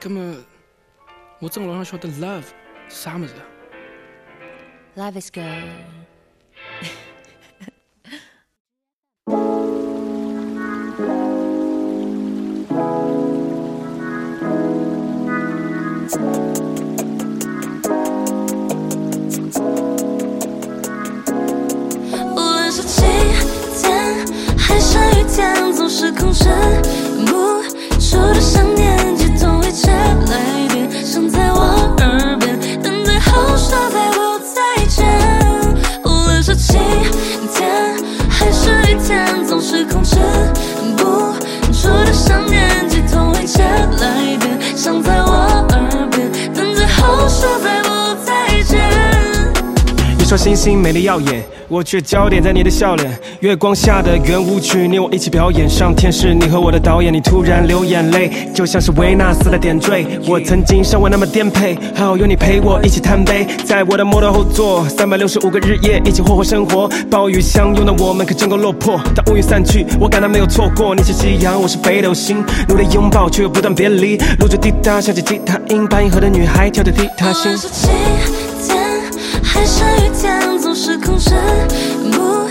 咁么，我真老想晓得 love 是啥么子？Love is good。无论是晴天还是雨天，总是控制说星星美丽耀眼，我却焦点在你的笑脸。月光下的圆舞曲，你我一起表演。上天是你和我的导演，你突然流眼泪，就像是维纳斯的点缀。我曾经尚未那么颠沛，还好有你陪我一起贪杯，在我的摩托后座，三百六十五个日夜一起霍霍生活。暴雨相拥的我们可真够落魄。当乌云散去，我感到没有错过。你是夕阳，我是北斗星，努力拥抱却又不断别离。露着滴答，响起吉他音，把银河的女孩跳着踢踏星。是晴天还是雨天，总是控制不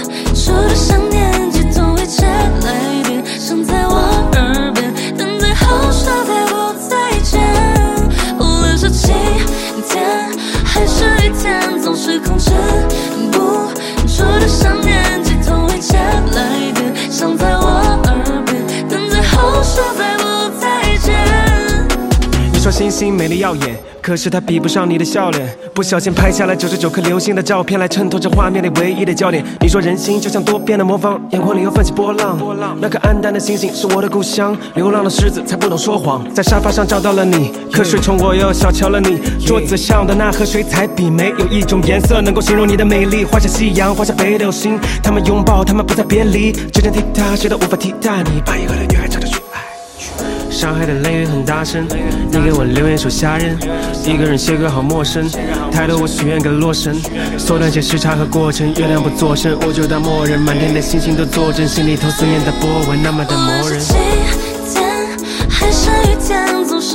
你说星星美丽耀眼，可是它比不上你的笑脸。不小心拍下了九十九颗流星的照片，来衬托这画面里唯一的焦点。你说人心就像多变的魔方，眼眶里又泛起波浪。那颗黯淡的星星是我的故乡，流浪的狮子才不懂说谎。在沙发上找到了你，瞌睡虫我又小瞧了你。桌子上的那盒水彩笔，没有一种颜色能够形容你的美丽。画下夕阳，画下北斗星，他们拥抱，他们不再别离。指尖滴答，谁都无法替代你。把一个的女孩唱着去爱。伤害的雷雨很大声，你给我留言说吓人，一个人写歌好陌生，太多我许愿给洛神，缩短些时差和过程，月亮不作声，我就当默认，满天的星星都作证，心里头思念的波纹那么的磨人。今天还是雨天，总是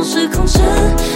种时空是。